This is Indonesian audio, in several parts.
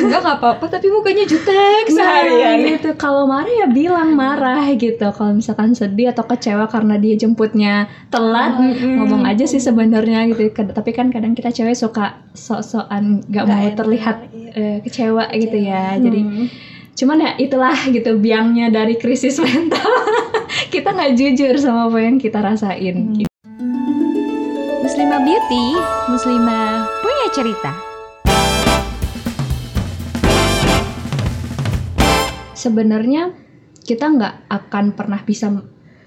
enggak nggak apa-apa tapi mukanya jutek seharian Nah, gitu. Kalau marah ya bilang marah gitu. Kalau misalkan sedih atau kecewa karena dia jemputnya telat, ngomong aja sih sebenarnya gitu. Tapi kan kadang kita cewek suka sok-sokan nggak mau enak, terlihat iya. eh, kecewa gitu ya. Jadi cuman ya itulah gitu biangnya dari krisis mental. kita nggak jujur sama apa yang kita rasain. gitu. Muslimah Beauty Muslimah punya cerita sebenarnya kita nggak akan pernah bisa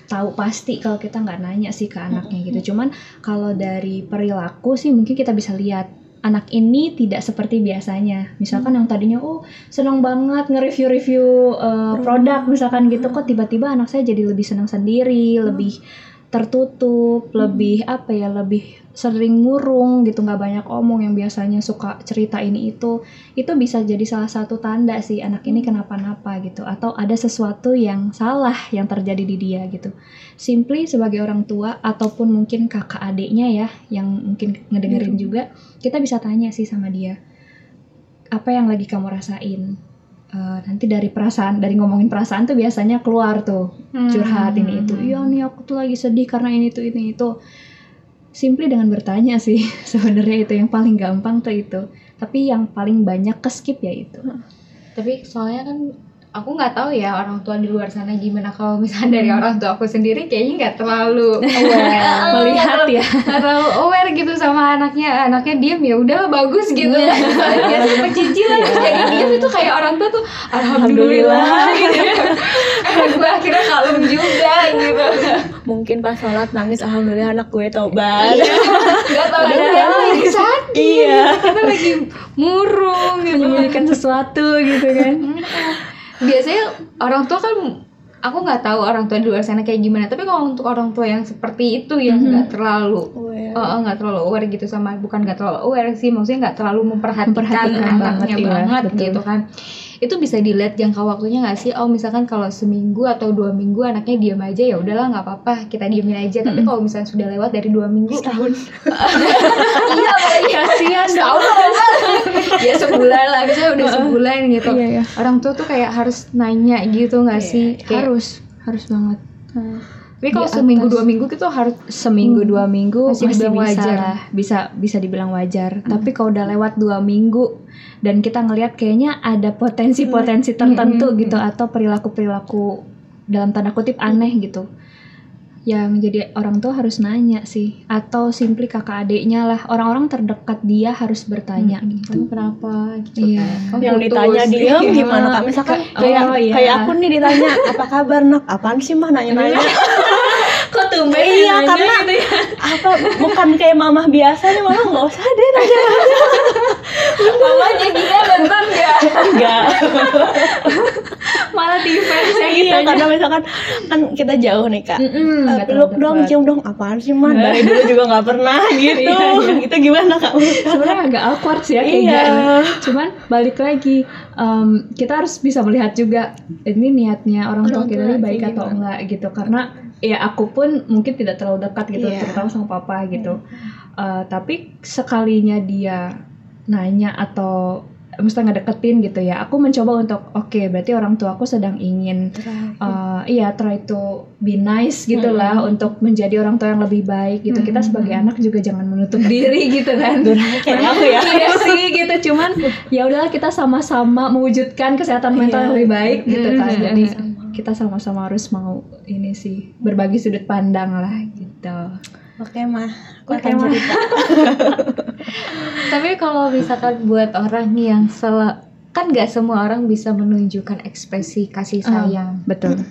tahu pasti kalau kita nggak nanya sih ke anaknya gitu. Cuman kalau dari perilaku sih mungkin kita bisa lihat anak ini tidak seperti biasanya. Misalkan yang tadinya oh senang banget nge-review-review uh, produk. misalkan gitu kok tiba-tiba anak saya jadi lebih senang sendiri, lebih tertutup, lebih apa ya, lebih sering murung gitu, nggak banyak omong yang biasanya suka cerita ini itu, itu bisa jadi salah satu tanda sih anak ini kenapa-napa gitu, atau ada sesuatu yang salah yang terjadi di dia gitu. Simply sebagai orang tua ataupun mungkin kakak adiknya ya, yang mungkin ngedengerin juga, kita bisa tanya sih sama dia, apa yang lagi kamu rasain? Eh, nanti dari perasaan, dari ngomongin perasaan tuh biasanya keluar tuh curhat ini itu. Iya nih aku tuh lagi sedih karena ini tuh ini itu. Simply dengan bertanya sih sebenarnya itu yang paling gampang tuh itu. Tapi yang paling banyak ke skip ya itu. Tapi soalnya kan aku nggak tahu ya orang tua di luar sana gimana. Kalau misalnya dari orang tua aku sendiri kayaknya nggak terlalu melihat ya. Nggak terlalu aware gitu sama anaknya. Anaknya diem ya udah bagus gitu. Biasa pecicilan terus jadi diem itu kayak orang tua tuh alhamdulillah. Gitu. Ya gue akhirnya kalem juga gitu. Mungkin pas sholat nangis alhamdulillah anak gue tobat. nggak tahu dia lagi sakit. Iya. kita lagi murung gitu menyembunyikan sesuatu gitu kan biasanya orang tua kan aku nggak tahu orang tua di luar sana kayak gimana tapi kalau untuk orang tua yang seperti itu yang nggak terlalu Aware. Oh, oh, nggak terlalu aware gitu sama bukan nggak terlalu aware sih maksudnya nggak terlalu memperhatikan, Memperhatikan anaknya banget, iya, betul. gitu kan itu bisa dilihat jangka waktunya nggak sih? Oh misalkan kalau seminggu atau dua minggu anaknya diam aja ya udahlah nggak apa-apa kita diemin aja. Tapi kalau misalnya sudah lewat dari dua minggu Setahun. iya kasihan setahun ya sebulan lah misalnya udah sebulan gitu. Iya, iya. orang tua tuh kayak harus nanya gitu nggak sih? Kayak- harus harus banget tapi kalau seminggu atas. dua minggu gitu harus seminggu dua minggu Masih masih, dibilang bisa wajar. lah bisa bisa dibilang wajar tapi kalau udah lewat dua minggu dan kita ngelihat kayaknya ada potensi-potensi tertentu Hmm. gitu atau perilaku-perilaku dalam tanda kutip aneh gitu yang jadi orang tua harus nanya sih atau simply kakak adiknya lah orang-orang terdekat dia harus bertanya gitu kamu kenapa gitu Iya. kan. Kamu yang putus. ditanya dia Iya. gimana kak misalkan Oh, kayak iya. kayak aku nih ditanya apa kabar nak apaan sih mah nanya nanya kok tumben iya karena apa bukan kayak mamah biasa nih mama nggak usah deh nanya mamanya Gina nonton nggak enggak. Malah defense ya gitu iya karena misalkan kan kita jauh nih kak. Eh, nggak peluk dong cium dong apaan sih mah dari dulu juga nggak pernah gitu. Iya, iya. itu gimana kak? Sebenarnya agak awkward sih ya kayak Iya. gini. Cuman balik lagi em, kita harus bisa melihat juga ini niatnya orang tua kita ini baik atau enggak gitu. Karena ya aku pun mungkin tidak terlalu dekat gitu Iya. terutama sama papa gitu. Eh, tapi sekalinya dia nanya atau mesti ngedeketin gitu ya aku mencoba untuk oke berarti orang tua aku sedang ingin uh, iya try to be nice gitu lah untuk menjadi orang tua yang lebih baik gitu. Kita sebagai anak juga jangan menutup diri gitu kan. Kayak aku ya. iya sih gitu cuman ya udahlah kita sama-sama mewujudkan kesehatan mental yang lebih baik gitu kan. Mhm. jadi kita sama-sama harus mau ini sih berbagi sudut pandang lah gitu. Oke mah aku Oke, akan Mah. cerita. Tapi kalau misalkan buat orang yang sel kan nggak semua orang bisa menunjukkan ekspresi kasih sayang. betul.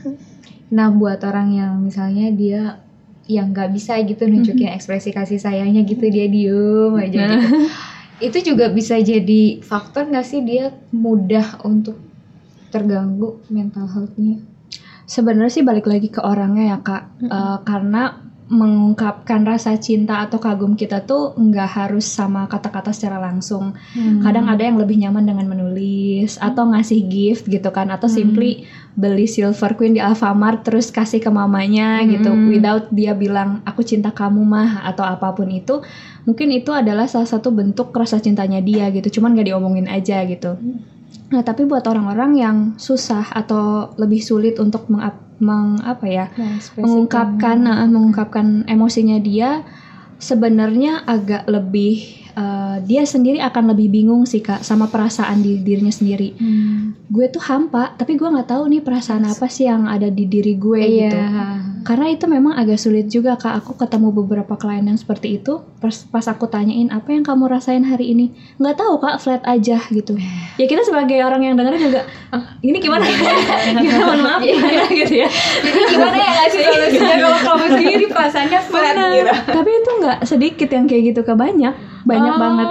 Nah buat orang yang misalnya dia yang nggak bisa gitu nunjukin ekspresi kasih sayangnya gitu dia diem aja gitu. Itu juga bisa jadi faktor nggak sih dia mudah untuk terganggu mental health-nya Sebenarnya sih balik lagi ke orangnya ya kak, Eh, karena mengungkapkan rasa cinta atau kagum kita tuh nggak harus sama kata-kata secara langsung. Hmm. Kadang ada yang lebih nyaman dengan menulis atau ngasih gift gitu kan atau Hmm. simply beli Silver Queen di Alfamart terus kasih ke mamanya gitu Hmm. without dia bilang aku cinta kamu mah atau apa pun itu. Mungkin itu adalah salah satu bentuk rasa cintanya dia gitu. Cuman gak diomongin aja gitu. Nah, tapi buat orang-orang yang susah atau lebih sulit untuk mengap, meng- apa ya? mengungkapkan nah, mengungkapkan emosinya dia sebenarnya agak lebih eh, dia sendiri akan lebih bingung sih kak sama perasaan di dirinya sendiri Hmm. gue tuh hampa tapi gue nggak tahu nih perasaan apa sih yang ada di diri gue Iya. gitu karena itu memang agak sulit juga kak. Aku ketemu beberapa klien yang seperti itu. Pas, pas aku tanyain apa yang kamu rasain hari ini? Nggak tahu kak. Flat aja gitu. Ya kita sebagai orang yang denger juga "Ah, ini gimana gimana mohon maaf gimana gitu ya. Jadi gimana ya ngasih solusinya kalau kamu sendiri perasaannya flat gitu. Tapi itu nggak sedikit yang kayak gitu ke banyak, banyak Oh. banget.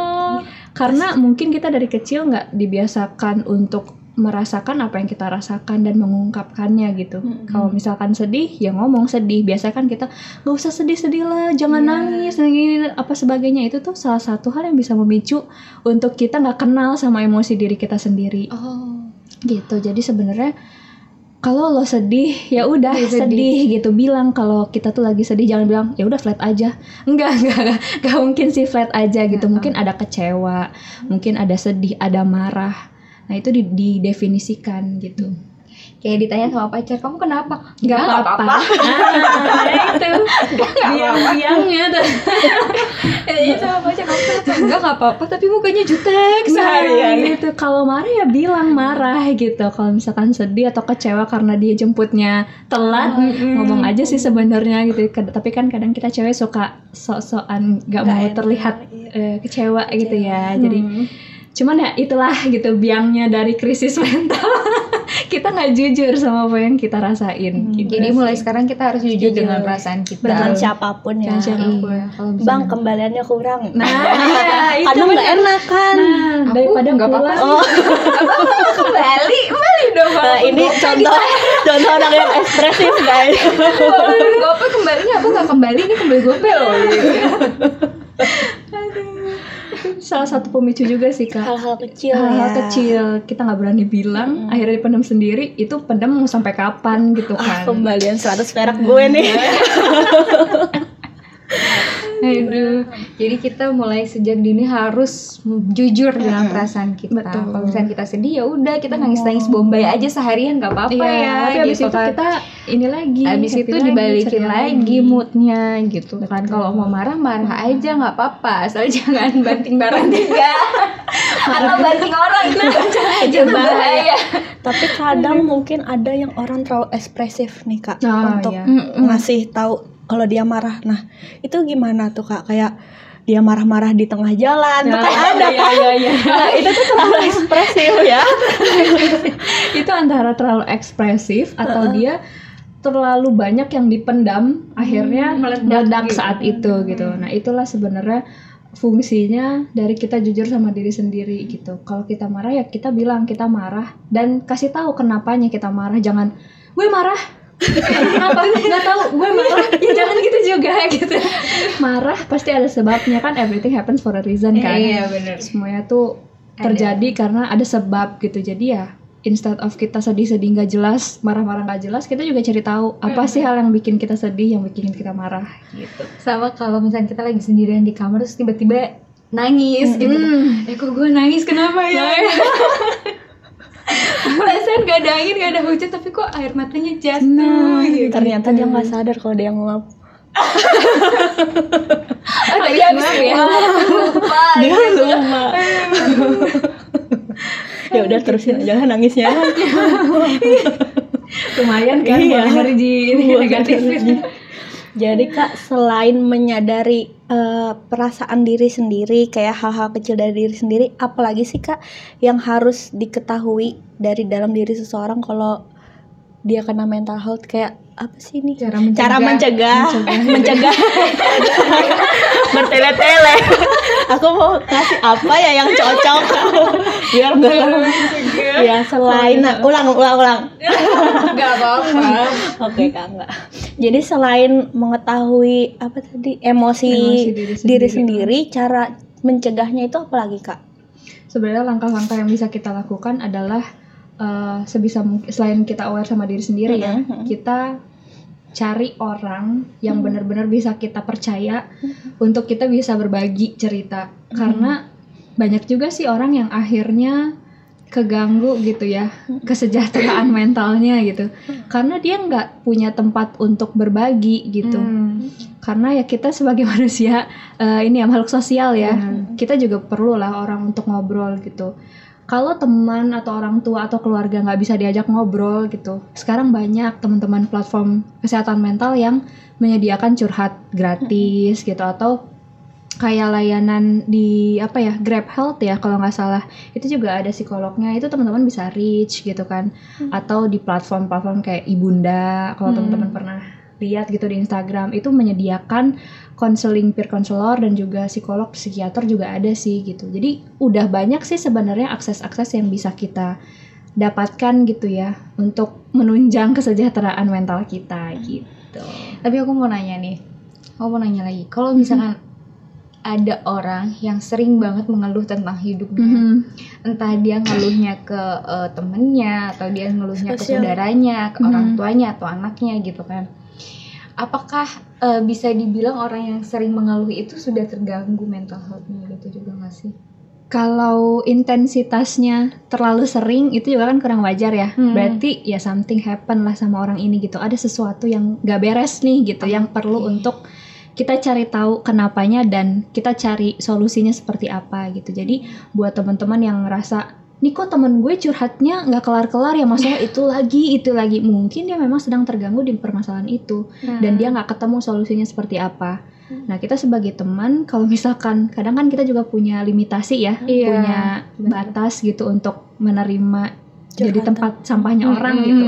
Karena mungkin kita dari kecil nggak dibiasakan untuk merasakan apa yang kita rasakan dan mengungkapkannya gitu. Mm-mm. Kalau misalkan sedih, ya ngomong sedih. Biasanya kan kita nggak usah sedih-sedih lah, jangan Iya. nangis, dan gini apa sebagainya. Itu tuh salah satu hal yang bisa memicu untuk kita nggak kenal sama emosi diri kita sendiri Oh. gitu jadi sebenarnya kalau lo sedih ya udah Ya, sedih. sedih. gitu bilang kalau kita tuh lagi sedih jangan bilang ya udah flat aja enggak enggak enggak, Enggak mungkin sih flat aja gitu mungkin ada kecewa mungkin ada sedih ada marah nah itu di- didefinisikan gitu Kayak ditanya sama pacar, kamu kenapa? Enggak, apa-apa nah itu biang-biangnya tuh Ditanya sama pacar, kamu kenapa? Enggak, nggak apa-apa, tapi mukanya jutek Nah, seharian. gitu. Kalau marah ya bilang marah gitu. Kalau misalkan sedih atau kecewa karena dia jemputnya telat, ngomong aja sih sebenarnya gitu. Tapi kan kadang kita cewek suka sok-sokan nggak mau enak, terlihat iya. eh, kecewa, gitu ya. Kecewa. Jadi cuman ya itulah gitu biangnya dari krisis mental. kita nggak jujur sama apa yang kita rasain. gitu. Jadi mulai sekarang kita harus jujur Jujur. dengan perasaan kita. dengan siapa pun ya siapa pun. Iya, misalnya- bang kembaliannya kurang Nah, iya, itu kadang nggak enak kan Nah, Aku daripada nggak apa-apa pulang, oh kembali, kembali dong. nah, ini contoh contoh orang yang ekspresif guys apa kembalinya apa nggak kembali ini kembali gope loh. Gitu. Salah satu pemicu juga sih kak. hal-hal kecil hal-hal ya. kecil kita nggak berani bilang akhirnya dipendam sendiri itu pendam mau sampai kapan gitu ah kan kembalian 100 perak gue nih Aduh. Jadi kita mulai sejak dini harus jujur dengan perasaan kita. Betul. Kalau misalnya kita sedih ya udah kita nangis-nangis bombay aja seharian nggak apa-apa Iya, ya. tapi abis gitu itu kan. kita ini lagi Abis itu lagi, dibalikin ceria lagi moodnya gitu kan. Betul. Kalau mau marah marah aja nggak apa-apa. Asal jangan banting barang juga. Atau banting orang itu aja bahaya. tapi kadang mungkin ada yang orang terlalu ekspresif nih kak Oh, untuk iya. Ngasih tahu kalau dia marah nah itu gimana tuh kak? Kayak dia marah-marah di tengah jalan tuh kan ada iya, kan iya, iya. Nah, itu tuh terlalu ekspresif ya. Itu antara terlalu ekspresif atau dia terlalu banyak yang dipendam akhirnya meledak meledak gitu. saat itu gitu. nah itulah sebenarnya fungsinya dari kita jujur sama diri sendiri gitu. Kalau kita marah ya kita bilang kita marah dan kasih tahu kenapanya kita marah. Jangan gue marah kenapa nggak tahu. Gue marah. Ya jangan gitu juga gitu. Marah pasti ada sebabnya kan. Everything happens for a reason kan. Iya benar. semuanya tuh terjadi karena ada sebab gitu. Jadi ya instead of kita sedih-sedih nggak jelas marah-marah nggak jelas kita juga cari tahu apa sih hal yang bikin kita sedih yang bikin kita marah gitu. Sama kalau misalnya kita lagi sendirian di kamar terus tiba-tiba nangis gitu. Hmm. Eh kok gue nangis? Kenapa ya? Perasaan gak ada angin, gak ada hujan tapi kok air matanya jatuh Nah, gitu. ternyata dia nggak sadar kalau dia nguap Oh, tadi habis ya. Lupa. dia lupa ya udah terusin aja lah nangisnya lumayan kan Iya. energi ini Buat negatif energi. Jadi kak selain menyadari eh, perasaan diri sendiri kayak hal-hal kecil dari diri sendiri, apalagi sih kak yang harus diketahui dari dalam diri seseorang kalau dia kena mental health kayak apa sih ini? Cara mencegah. Cara mencegah, mencegah, bertele-tele. Aku mau kasih apa ya yang cocok biar enggak ya selain ulang ulang ulang Gak apa-apa. Oke kak enggak. Jadi selain mengetahui apa tadi emosi, Emosi diri, diri sendiri, cara mencegahnya itu apa lagi kak? sebenarnya langkah-langkah yang bisa kita lakukan adalah eh, sebisa mungkin selain kita aware sama diri sendiri ya Mhm. kita cari orang yang benar-benar bisa kita percaya untuk kita bisa berbagi cerita. Karena banyak juga sih orang yang akhirnya keganggu gitu ya kesejahteraan mentalnya gitu. Karena dia nggak punya tempat untuk berbagi gitu. Hmm. karena ya kita sebagai manusia eh, ini ya makhluk sosial ya kita juga perlu lah orang untuk ngobrol gitu. Kalau teman atau orang tua atau keluarga nggak bisa diajak ngobrol gitu sekarang banyak teman-teman platform kesehatan mental yang menyediakan curhat gratis gitu atau kayak layanan di apa ya Grab Health ya kalau nggak salah. Itu juga ada psikolognya. Itu teman-teman bisa reach gitu kan. Atau di platform-platform kayak Ibunda kalau Hmm. teman-teman pernah lihat gitu di Instagram. Itu menyediakan konseling peer counselor dan juga psikolog psikiater juga ada sih gitu. Jadi udah banyak sih sebenarnya akses-akses yang bisa kita dapatkan gitu ya untuk menunjang kesejahteraan mental kita gitu. Tapi aku mau nanya nih, aku mau nanya lagi. Kalau misalkan ada orang yang sering banget mengeluh tentang hidupnya, Mhm. entah dia ngeluhnya ke eh, temennya atau dia ngeluhnya ke Sosial. saudaranya, ke orang Mhm. tuanya atau anaknya gitu kan. Apakah eh, bisa dibilang orang yang sering mengeluh itu sudah terganggu mental health-nya gitu juga nggak sih? kalau intensitasnya terlalu sering itu juga kan kurang wajar ya. Hmm. Berarti ya something happen lah sama orang ini gitu. Ada sesuatu yang gak beres nih gitu yang perlu untuk kita cari tahu kenapanya dan kita cari solusinya seperti apa gitu. Jadi buat teman-teman yang ngerasa nih kok temen gue curhatnya nggak kelar-kelar ya masalah itu lagi itu lagi mungkin dia memang sedang terganggu di permasalahan itu dan dia nggak ketemu solusinya seperti apa. Nah kita sebagai teman kalau misalkan kadang kan kita juga punya limitasi ya, Iya, punya batas gitu untuk menerima jadi tempat sampahnya orang Mm-mm. gitu.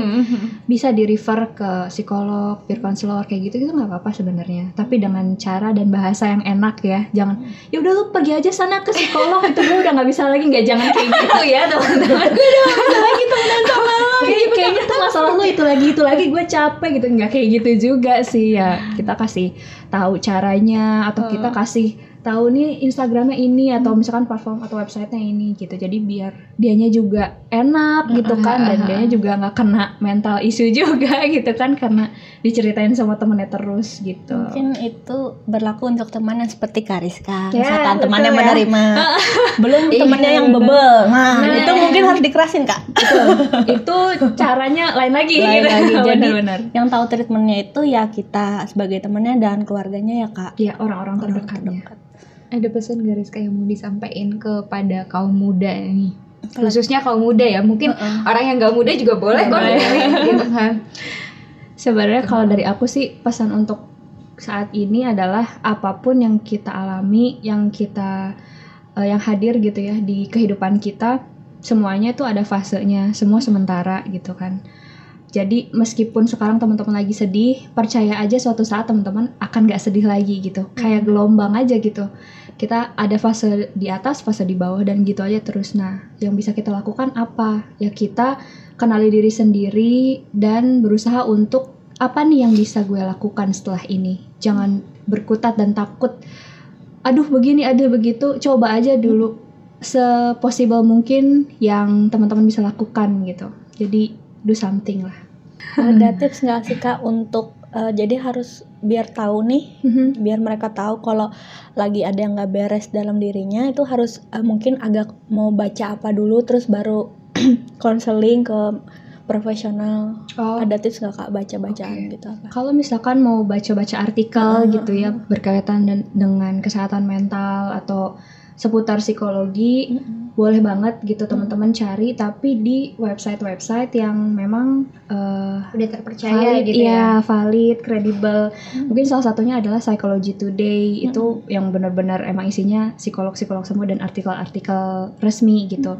Bisa di refer ke psikolog, peer counselor kayak gitu itu nggak apa-apa sebenarnya. Tapi dengan cara dan bahasa yang enak ya, jangan ya udah lu pergi aja sana ke psikolog itu gue udah nggak bisa lagi nggak jangan kayak gitu ya teman-teman. Gue udah nggak bisa lagi temenan sama lo. Kayak kayaknya tuh masalah lu itu lagi itu lagi gue capek gitu nggak kayak gitu juga sih ya. Kita kasih tahu caranya atau kita kasih tahu nih Instagramnya ini atau misalkan platform atau websitenya ini gitu jadi biar dianya juga enak gitu kan dan dianya juga nggak kena mental issue juga gitu kan karena diceritain sama temennya terus gitu Mungkin itu berlaku untuk teman yang seperti Kariska, Ya, misalkan temannya ya. menerima, belum Iya, temannya yang bebel. Nah, Nah. itu mungkin harus dikerasin kak. itu caranya lain lagi Lain gitu lagi. Jadi benar-benar yang tahu treatmentnya itu ya kita sebagai temannya dan keluarganya ya kak. ya orang-orang Orang terdekatnya terdekat. Ada pesan garis kayak mau disampaikan kepada kaum muda nih. Khususnya kaum muda ya. Mungkin Heeh. orang yang gak muda juga boleh kok gitu kan. Sebenarnya kalau dari aku sih pesan untuk saat ini adalah apa pun yang kita alami, yang kita eh, yang hadir gitu ya di kehidupan kita, semuanya itu ada fasenya, semua sementara gitu kan. Jadi meskipun sekarang teman-teman lagi sedih, percaya aja suatu saat teman-teman akan gak sedih lagi gitu. Kayak gelombang aja gitu. Kita ada fase di atas, fase di bawah dan gitu aja terus. Nah, yang bisa kita lakukan apa? Ya kita kenali diri sendiri dan berusaha untuk apa nih yang bisa gue lakukan setelah ini. Jangan berkutat dan takut. Aduh begini, aduh begitu. Coba aja dulu sepossible mungkin yang teman-teman bisa lakukan gitu. Jadi do something lah. Ada tips nggak sih kak untuk eh, jadi harus biar tahu nih, biar mereka tahu kalau lagi ada yang nggak beres dalam dirinya itu harus eh, mungkin agak mau baca apa dulu terus baru konseling ke profesional. Oh, Ada tips nggak kak baca bacaan Oke. gitu apa? kalau misalkan mau baca-baca artikel Ah, gitu ya berkaitan dan- dengan kesehatan mental atau seputar psikologi boleh banget gitu teman-teman cari tapi di website-website yang memang eh, Udah terpercaya valid, gitu ya. iya, valid, kredibel. Mungkin salah satunya adalah Psychology Today itu yang benar-benar emang isinya psikolog-psikolog semua dan artikel-artikel resmi gitu.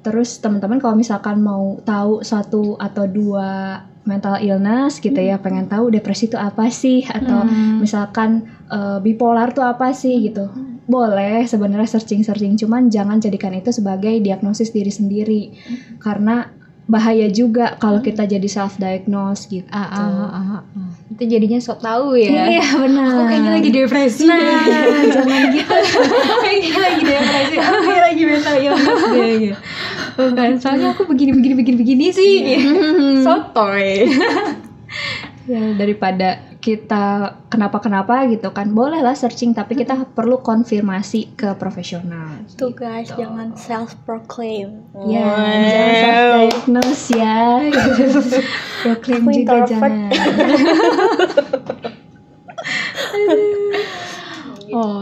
Terus teman-teman kalau misalkan mau tahu satu atau dua mental illness gitu ya, pengen tahu depresi itu apa sih atau Hmm. misalkan eh, bipolar tuh apa sih gitu. Boleh sebenarnya searching-searching cuman jangan jadikan itu sebagai diagnosis diri sendiri. Karena bahaya juga kalau kita jadi self diagnose gitu. Ah, ah, ah, ah, ah. Itu jadinya sok tahu ya. Iya benar. Aku kayaknya lagi depresi. Nah, jangan gitu. kayaknya lagi depresi. Aku kayak lagi mental illness deh. Gitu. Bukan, soalnya aku begini begini begini begini sih. Gitu. Sotoy. ya daripada kita kenapa-kenapa gitu kan bolehlah searching tapi kita perlu konfirmasi ke profesional Tuh guys, jangan self proclaim. ya jangan self diagnose ya. Proklaim Aku juga introvert. jangan. Oh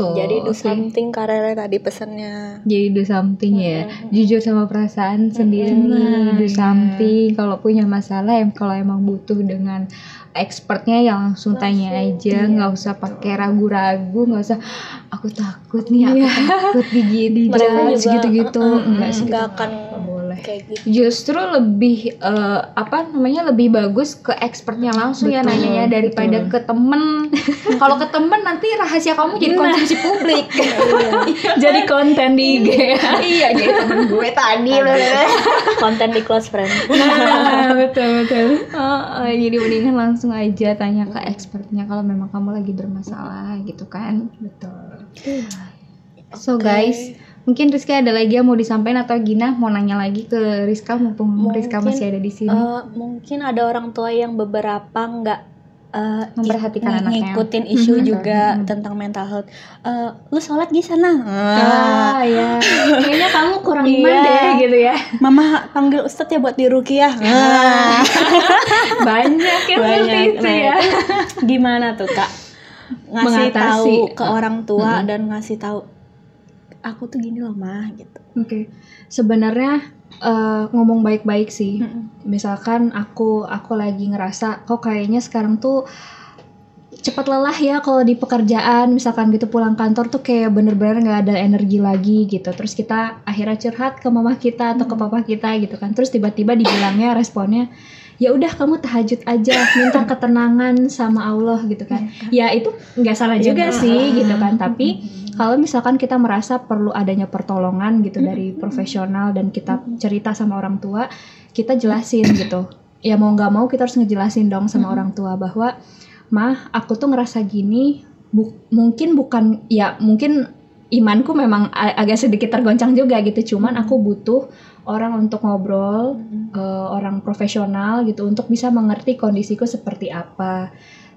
gitu. Jadi do something karena tadi pesannya. Jadi do something ya. Jujur sama perasaan sendiri. Nah, do iya. something. Kalau punya masalah, em kalau emang butuh dengan expertnya yang langsung tanya aja, nggak usah pakai ragu-ragu, nggak usah aku takut nih, aku takut judge juga, gitu-gitu. Enggak sih. nggak akan. Kayak gitu. Justru lebih eh, apa namanya lebih bagus ke expertnya langsung ya Betul, nanyanya daripada betul. ke temen. Kalau ke temen nanti rahasia kamu jadi konsumsi publik. jadi konten di IG iya jadi temen gue tadi loh. Konten di close friend. nah betul betul Oh, oh, jadi mendingan langsung aja tanya ke expertnya kalau memang kamu lagi bermasalah gitu kan. betul So Oke. guys, mungkin Rizka ada lagi yang mau disampaikan atau Gina mau nanya lagi ke Rizka mumpung Rizka Mungkin, masih ada di sini. Eh, mungkin ada orang tua yang beberapa nggak eh, Memperhatikan ng- anaknya. ngikutin isu juga Mhm. tentang mental health. Eh, lu sholat di sana. ah ya kayaknya kamu kurang iman Iya. deh gitu ya Mama panggil ustadz ya buat dirukiah. banyak yang seperti itu Nah, ya gimana tuh kak? Ngasih Mengatasi. tahu ke orang tua Mhm. dan ngasih tahu aku tuh gini loh mah gitu. oke. Sebenarnya eh, ngomong baik-baik sih. Misalkan aku aku lagi ngerasa kok kayaknya sekarang tuh cepat lelah ya kalau di pekerjaan. Misalkan gitu pulang kantor tuh kayak bener-bener nggak ada energi lagi gitu. Terus kita akhirnya curhat ke mama kita atau ke papa kita gitu kan. Terus tiba-tiba dibilangnya responnya ya udah kamu tahajud aja minta ketenangan sama Allah gitu kan. Ya itu nggak salah juga sih gitu kan. Tapi kalau misalkan kita merasa perlu adanya pertolongan gitu dari profesional dan kita cerita sama orang tua kita jelasin gitu. Ya mau nggak mau kita harus ngejelasin dong sama orang tua bahwa mah aku tuh ngerasa gini bu- mungkin bukan ya mungkin imanku memang agak sedikit tergoncang juga gitu. Cuman aku butuh orang untuk ngobrol eh, orang profesional gitu untuk bisa mengerti kondisiku seperti apa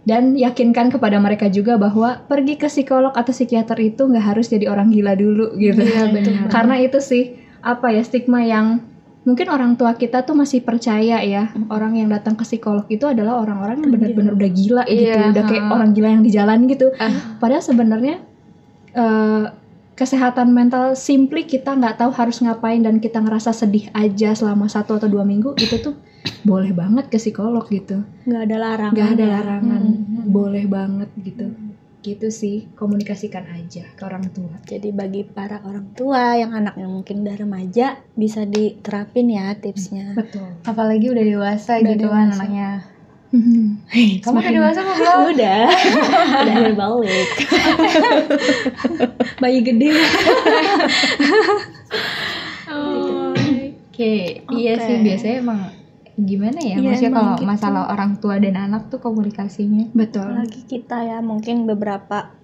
dan yakinkan kepada mereka juga bahwa pergi ke psikolog atau psikiater itu nggak harus jadi orang gila dulu gitu. Iya, benar. karena itu sih apa ya stigma yang mungkin orang tua kita tuh masih percaya ya orang yang datang ke psikolog itu adalah orang-orang yang benar-benar udah gila gitu Iya, udah kayak orang gila yang di jalan gitu. Ah. padahal sebenarnya eh, kesehatan mental simply kita nggak tahu harus ngapain dan kita ngerasa sedih aja selama satu atau dua minggu itu tuh boleh banget ke psikolog gitu Nggak ada larangan. nggak ada ya. larangan Hmm. boleh banget gitu gitu sih komunikasikan aja ke orang tua Jadi bagi para orang tua yang anaknya mungkin udah remaja bisa diterapin ya tipsnya. betul Apalagi udah dewasa Udah gitu kan dewasa. anaknya. kamu Kamu udah dewasa apa belum? udah, udah berbalik. bayi gede Oke, iya Oke. sih biasanya emang gimana ya? Iya, Maksudnya kalau gitu. masalah orang tua dan anak tuh komunikasinya. betul Apalagi kita ya mungkin beberapa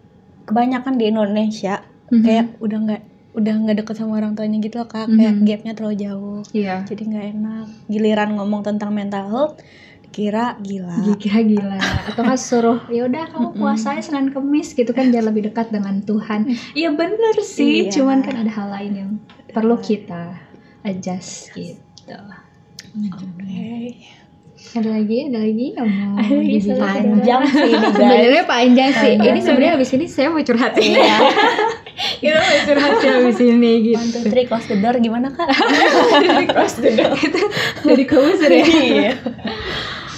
kebanyakan di Indonesia Mhm. kayak udah nggak udah nggak deket sama orang tuanya gitu loh kak kayak Mhm. gapnya terlalu jauh iya jadi nggak enak giliran ngomong tentang mental health dikira gila Gila gila atau kan suruh ya udah kamu puasa ya Senin Kemis gitu kan biar lebih dekat dengan Tuhan. Iya bener sih, Iya. cuman kan ada hal lain yang perlu kita adjust gitu. Oke. Ada lagi, ada lagi yang mau panjang sih ini Sebenarnya panjang sih. Ini sebenarnya habis ini saya mau curhat sih. Iya. Kita mau curhat sih habis ini gitu. One, two, three, close the door gimana kak? Dari kamu sering. Iya.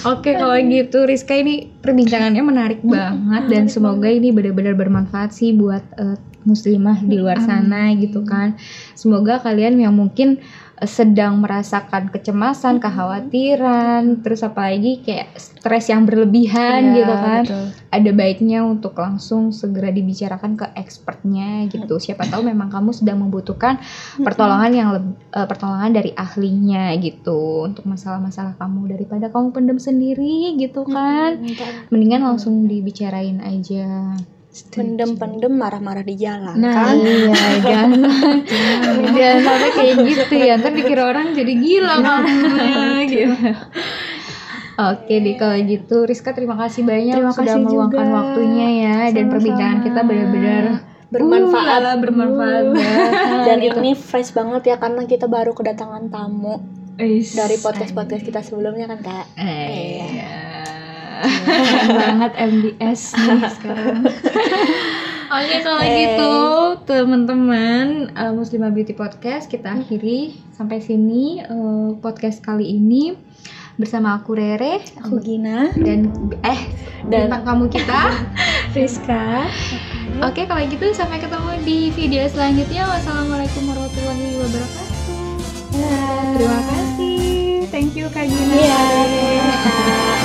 Oke, kalau gitu Rizka ini perbincangannya menarik banget dan semoga ini benar-benar bermanfaat sih buat eh, muslimah di luar sana gitu kan. Semoga kalian yang mungkin sedang merasakan kecemasan, kekhawatiran, terus apalagi kayak stres yang berlebihan Iya, gitu kan. betul. Ada baiknya untuk langsung segera dibicarakan ke expertnya gitu. Siapa tahu memang kamu sedang membutuhkan pertolongan yang eh, pertolongan dari ahlinya gitu untuk masalah-masalah kamu daripada kamu pendem sendiri gitu kan. Mendingan langsung dibicarain aja. Pendem-pendem marah-marah di jalan Nah, kan iya, jangan jangan sampai kayak gitu ya. Ntar dikira orang jadi gila kamu gitu. Oke deh kalau gitu Rizka terima kasih banyak Terima sudah kasih meluangkan juga. waktunya ya dan Sama-sama. perbincangan kita benar-benar Bermanfaat. uh, lala, bermanfaat banget dan gitu. ini fresh banget ya karena kita baru kedatangan tamu Is, dari podcast podcast kita sebelumnya kan kak Eh, iya. Banget MBS nih sekarang. Oke kalau Eh. gitu teman-teman uh, Muslimah Beauty Podcast kita akhiri sampai sini uh, podcast kali ini bersama aku Rere aku Gina dan eh Dan- bintang kamu kita. Rizka Oke kalau gitu sampai ketemu di video selanjutnya. Wassalamualaikum warahmatullahi wabarakatuh. Terima kasih. Thank you Kak Gina. Iya.